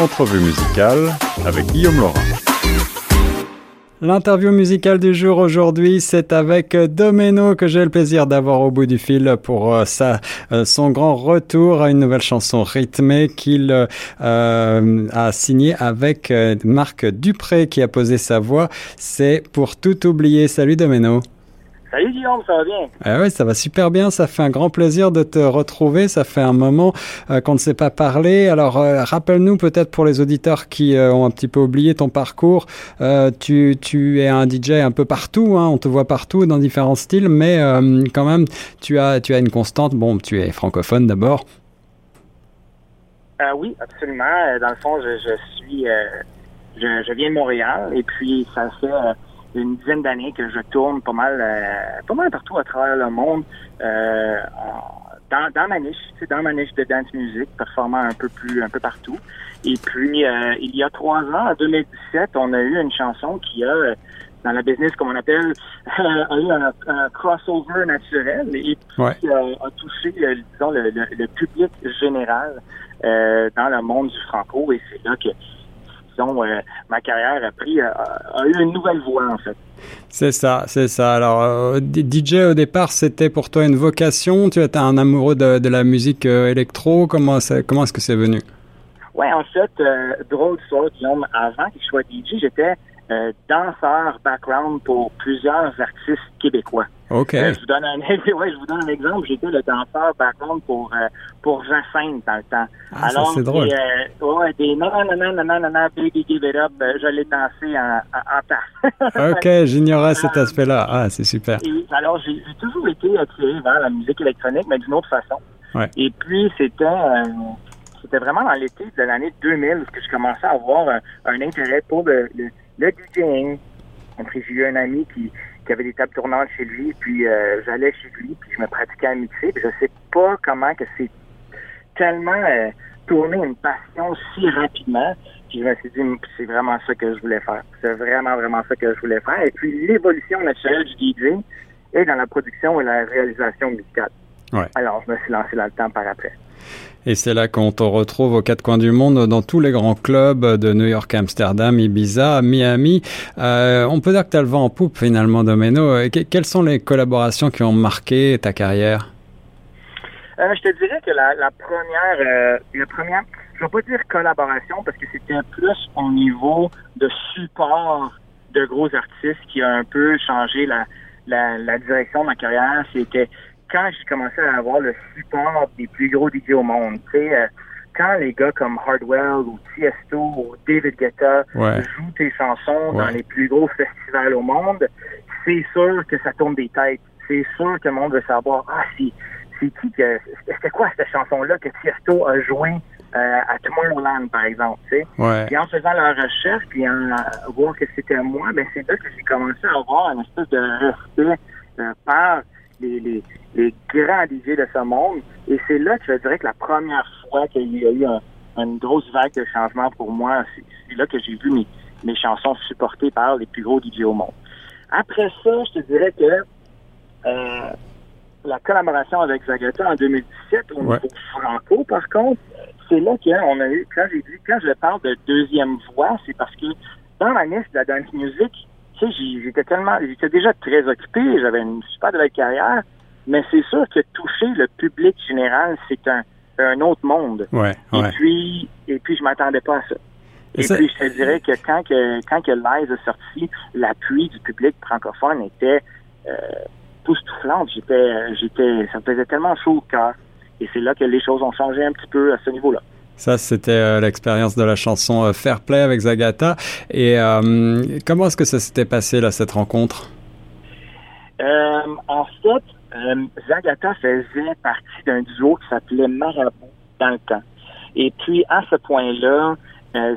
Entrevue musicale avec Guillaume Laurent. L'interview musicale du jour aujourd'hui, c'est avec Domeno que j'ai le plaisir d'avoir au bout du fil pour euh, sa, euh, son grand retour à une nouvelle chanson rythmée qu'il euh, a signée avec Marc Dupré qui a posé sa voix. C'est pour tout oublier. Salut Domeno. Salut Guillaume, ça va bien? Ah ouais, ça va super bien. Ça fait un grand plaisir de te retrouver. Ça fait un moment euh, qu'on ne s'est pas parlé. Alors, euh, rappelle-nous peut-être pour les auditeurs qui euh, ont un petit peu oublié ton parcours. tu, tu es un DJ un peu partout. Hein, on te voit partout dans différents styles, mais quand même, tu as, tu as une constante. Bon, tu es francophone d'abord. oui, absolument. Dans le fond, je, je suis, je, je, viens de Montréal et puis ça fait une dizaine d'années que je tourne pas mal, euh, pas mal partout à travers le monde. Euh, dans, dans ma niche, dans ma niche de dance music, performant un peu plus, un peu partout. Et puis, euh, il y a trois ans, en 2017, on a eu une chanson qui a, dans la business, comme on appelle, a eu un, crossover naturel et puis a touché, disons, le, le, public général dans le monde du franco. Et c'est là que euh, ma carrière a pris, a, eu une nouvelle voie, en fait. C'est ça, c'est ça. Alors, euh, DJ au départ, c'était pour toi une vocation? Tu étais un amoureux de, la musique euh, électro? Comment, comment est-ce que c'est venu? Ouais, en fait, drôle de Guillaume. Avant que je sois DJ, j'étais euh, danseur background pour plusieurs artistes québécois. OK. Euh, je, vous donne un, ouais, je vous donne un exemple. J'étais le danseur background pour, euh, pour Jacinthe dans le temps. Ah, Alors, c'est drôle. ouais, des non, non, non, non, non, non, baby give it up, je l'ai dansé en, en, OK, j'ignorais cet aspect-là. Ah, c'est super. alors, j'ai toujours été attiré vers la musique électronique, mais d'une autre façon. Ouais. Et puis, c'était c'était vraiment dans l'été de l'année 2000 que je commençais à avoir un, un intérêt pour le, le le DJing. Après, j'ai eu un ami qui, qui avait des tables tournantes chez lui, puis euh, j'allais chez lui, puis je me pratiquais à mixer, puis je sais pas comment que c'est tellement euh, tourné une passion si rapidement. Puis je me suis dit, c'est vraiment ça que je voulais faire. C'est vraiment, vraiment ça que je voulais faire. Et puis l'évolution naturelle du DJ est dans la production et la réalisation musicale. Ouais. Alors, je me suis lancé dans le temps par après. Et c'est là qu'on te retrouve aux quatre coins du monde, dans tous les grands clubs de New York, Amsterdam, Ibiza, Miami. Euh, on peut dire que tu as le vent en poupe finalement, Domeno. quelles sont les collaborations qui ont marqué ta carrière? Euh, je te dirais que la, première, euh, la première, je vais pas dire collaboration parce que c'était plus au niveau de support de gros artistes qui a un peu changé la, la, la direction de ma carrière. C'était quand j'ai commencé à avoir le support des plus gros DJ au monde, tu sais, euh, quand les gars comme Hardwell ou Tiesto ou David Guetta jouent tes chansons dans les plus gros festivals au monde, c'est sûr que ça tourne des têtes. C'est sûr que le monde veut savoir, ah, c'est, c'est qui que, c'était quoi cette chanson-là que Tiesto a joué euh, à Tomorrowland, par exemple, tu sais. Et en faisant la recherche, puis en euh, voir que c'était moi, ben c'est là que j'ai commencé à avoir un espèce de respect par les, les, les grands DJ de ce monde. Et c'est là que je dirais que la première fois qu'il y a eu une grosse vague de changement pour moi, c'est là que j'ai vu mes, mes chansons supportées par les plus gros DJ au monde. Après ça, je te dirais que euh, la collaboration avec Zagata en 2017 au niveau franco, par contre, c'est là qu'on a eu, quand j'ai dit, quand je parle de deuxième voix, c'est parce que dans la liste de la dance music, tu sais, j'étais tellement, j'étais déjà très occupé, j'avais une super belle carrière, mais c'est sûr que toucher le public général, c'est un, un autre monde. Ouais, et puis, et puis je m'attendais pas à ça. Et, puis je te dirais que quand que quand que Live a sorti, l'appui du public francophone était euh, époustouflante. J'étais, j'étais, ça me faisait tellement chaud au cœur. Et c'est là que les choses ont changé un petit peu à ce niveau-là. Ça, c'était euh, l'expérience de la chanson euh, Fair Play avec Zagata. Et euh, comment est-ce que ça s'était passé, là, cette rencontre? en fait, Zagata faisait partie d'un duo qui s'appelait Marabout dans le temps. Et puis, à ce point-là,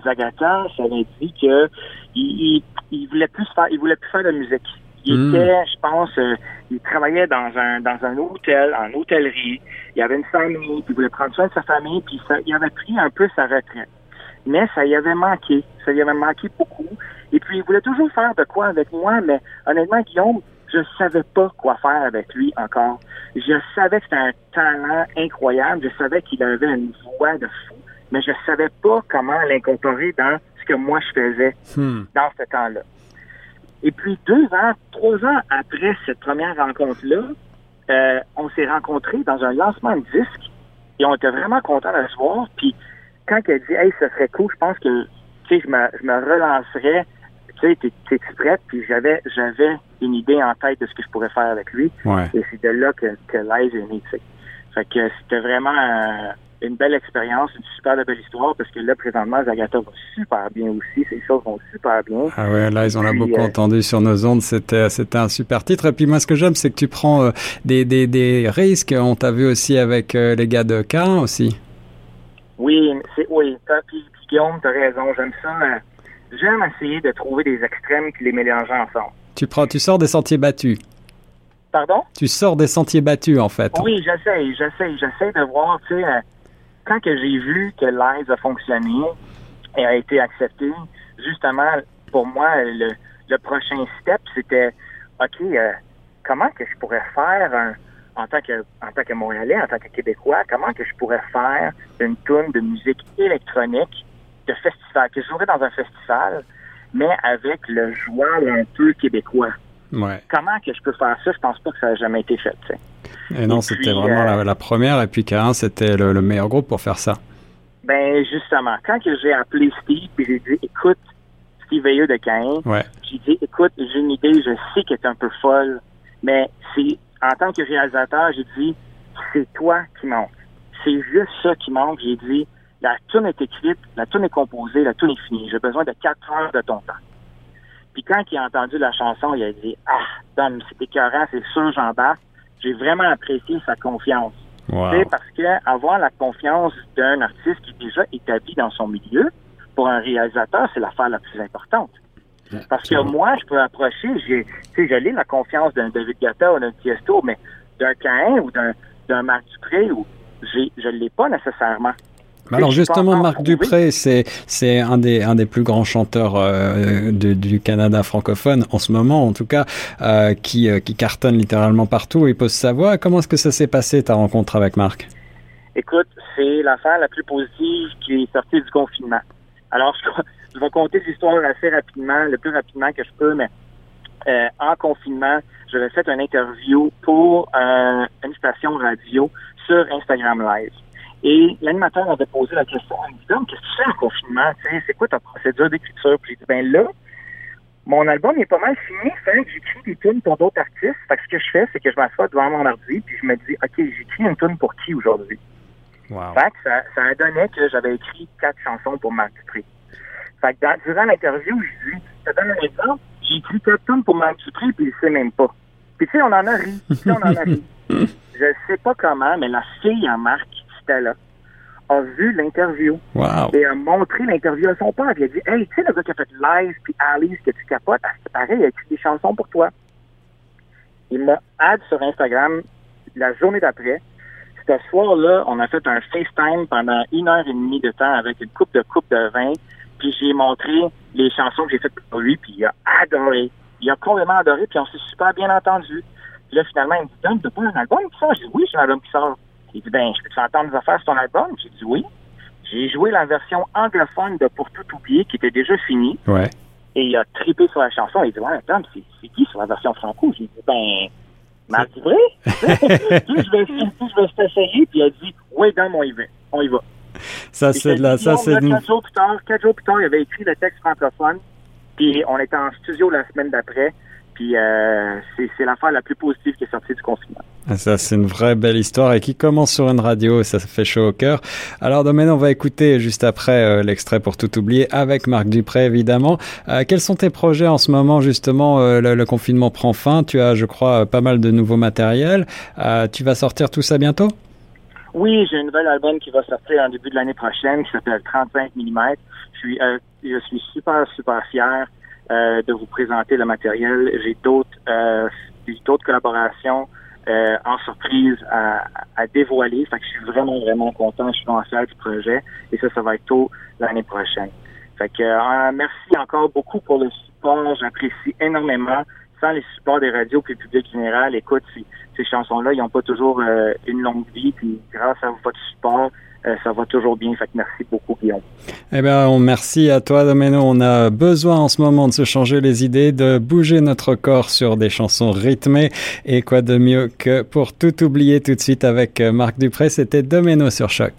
Zagata s'avait dit que il, voulait il voulait plus faire de musique. Il hmm. était, je pense, euh, il travaillait dans un dans un hôtel, en hôtellerie. Il avait une famille, il voulait prendre soin de sa famille, puis ça, il avait pris un peu sa retraite. Mais ça y avait manqué, ça y avait manqué beaucoup. Et puis il voulait toujours faire de quoi avec moi, mais honnêtement, Guillaume, je savais pas quoi faire avec lui encore. Je savais que c'était un talent incroyable, je savais qu'il avait une voix de fou, mais je savais pas comment l'incorporer dans ce que moi je faisais Hmm. dans ce temps-là. Et puis deux ans, trois ans après cette première rencontre-là, euh, on s'est rencontrés dans un lancement de disque et on était vraiment contents de se voir. Puis quand elle dit Hey, ce serait cool, je pense que tu sais, je me, je me relancerais. Tu sais, t'es- t'es-tu prête? Puis j'avais j'avais une idée en tête de ce que je pourrais faire avec lui. Ouais. Et c'est de là que, que Lies est né, tu sais. Fait que c'était vraiment euh, une belle expérience, une super belle histoire, parce que là, présentement, Zagata va super bien aussi. Ses choses vont super bien. Ah ouais, là, ils ont l'a beaucoup euh, entendu sur nos ondes. C'était, c'était un super titre. Et puis moi, ce que j'aime, c'est que tu prends euh, des, des, des risques. On t'a vu aussi avec euh, les gars de Cain aussi. Oui, c'est oui. T'as- Puis, puis Guillaume, t'as raison. J'aime ça. euh, J'aime essayer de trouver des extrêmes puis les mélanger ensemble. Tu prends, tu sors des sentiers battus. Pardon? Tu sors des sentiers battus, en fait. Oui, j'essaie, j'essaie, j'essaie de voir, tu sais, euh, quand que j'ai vu que Lies a fonctionné et a été accepté, justement, pour moi, le, le prochain step, c'était, OK, euh, comment que je pourrais faire un- en tant que en tant que Montréalais, en tant que Québécois, comment que je pourrais faire une tourne de musique électronique de festival, que je jouerais dans un festival, mais avec le joual un peu québécois? Ouais. Comment que je peux faire ça? Je pense pas que ça a jamais été fait. Et non, c'était vraiment euh, la, la première. Et puis Cain, c'était le, le meilleur groupe pour faire ça. Ben justement, quand j'ai appelé Steve puis j'ai dit écoute, Steve Veilleux de Cain, Ouais. j'ai dit écoute, j'ai une idée, je sais qu'elle est un peu folle, mais c'est en tant que réalisateur, j'ai dit c'est toi qui manque. C'est juste ça qui manque. J'ai dit la tune est écrite, la tune est composée, la tune est finie. J'ai besoin de quatre heures de ton temps. Puis quand il a entendu la chanson, il a dit ah, Dom, c'est écœurant, c'est sûr, j'embarque. J'ai vraiment apprécié sa confiance. Wow. Sais, parce que avoir la confiance d'un artiste qui est déjà établi dans son milieu, pour un réalisateur, c'est l'affaire la plus importante. Parce que moi, je peux approcher, j'ai, tu sais, je l'ai la confiance d'un David Guetta ou d'un Tiesto, mais d'un Cain ou d'un, d'un Marc Dupré, ou j'ai, je l'ai pas nécessairement. Alors justement, Marc. Dupré, c'est c'est un des un des plus grands chanteurs euh, du, du Canada francophone en ce moment, en tout cas, euh, qui euh, qui cartonne littéralement partout. Il pose sa voix. Comment est-ce que ça s'est passé ta rencontre avec Marc? Écoute, c'est l'affaire la plus positive qui est sortie du confinement. Alors, je, je vais compter l'histoire assez rapidement, le plus rapidement que je peux, mais en confinement, j'avais fait une interview pour une station radio sur Instagram Live. Et l'animateur m'avait posé la question, il me qu'est-ce que tu fais en confinement? Tu sais, c'est quoi ta procédure d'écriture? Puis j'ai dit, ben là, mon album est pas mal fini, fait que j'écris des tunes pour d'autres artistes. Fait que ce que je fais, c'est que je m'assois devant mon ordi, puis je me dis, OK, j'écris une tune pour qui aujourd'hui? Wow. Fait que ça, ça a donné que j'avais écrit quatre chansons pour Marc Dupré. Fait que dans- durant l'interview, j'ai dit, je te donne un exemple, j'ai écrit quatre tunes pour Marc Dupré, puis il sait même pas. Puis tu sais, on en a ri. On en a ri. Je sais pas comment, mais la fille à Marc, Stella, a vu l'interview Wow. et a montré l'interview à son père. Puis elle a dit, hey, tu sais, le gars qui a fait Live puis Alice que tu capotes, ah, c'est pareil, il a écrit des chansons pour toi. Il m'a add sur Instagram la journée d'après. Ce soir-là, on a fait un FaceTime pendant une heure et demie de temps avec une coupe de coupe de vin. Puis j'ai montré les chansons que j'ai faites pour lui, puis il a adoré. Il a complètement adoré, puis on s'est super bien entendu. Puis là, finalement, il me dit, Dom, t'as pas un album qui sort? J'ai dit, oui, j'ai un album qui sort. Il dit, ben, je peux t'entendre des affaires sur ton album? J'ai dit, oui. J'ai joué la version anglophone de Pour tout oublier, qui était déjà finie. Ouais. Et il a trippé sur la chanson. Il dit, ouais, Tom, c'est c'est qui sur la version franco? J'ai dit, ben, Marc Dupré? puis je vais, je vais t'essayer. Puis il a dit, oui, Dom, on y va. On y va. Ça c'est de la, ça c'est de- quatre jours plus tard, quatre jours plus tard, il avait écrit le texte francophone. Puis on était en studio la semaine d'après. Puis euh, c'est l'affaire la plus positive qui est sortie du confinement. Ah, Ça, c'est une vraie belle histoire et qui commence sur une radio, ça fait chaud au cœur. Alors, Domaine, on va écouter juste après euh, l'extrait pour tout oublier avec Marc Dupré, évidemment. Euh, quels sont tes projets en ce moment, justement euh, le, le confinement prend fin, tu as, je crois, pas mal de nouveaux matériels. Tu vas sortir tout ça bientôt? Oui, j'ai un nouvel album qui va sortir en début de l'année prochaine qui s'appelle 35 mm. Je suis, euh, je suis super, super fier euh, de vous présenter le matériel. J'ai d'autres euh, d'autres collaborations euh, en surprise à, à dévoiler. Fait que je suis vraiment, vraiment content. Je suis fier du projet. Et ça, ça va être tôt l'année prochaine. Fait que euh, merci encore beaucoup pour le support. J'apprécie énormément. Sans les supports des radios puis le public général, écoute, ces, ces chansons-là, ils n'ont pas toujours euh, une longue vie. Puis grâce à votre support, ça va toujours bien. Fait merci beaucoup, Guillaume. Eh bien, merci à toi, Domeno. On a besoin en ce moment de se changer les idées, de bouger notre corps sur des chansons rythmées. Et quoi de mieux que pour tout oublier tout de suite avec Marc Dupré, c'était Domeno sur Choc.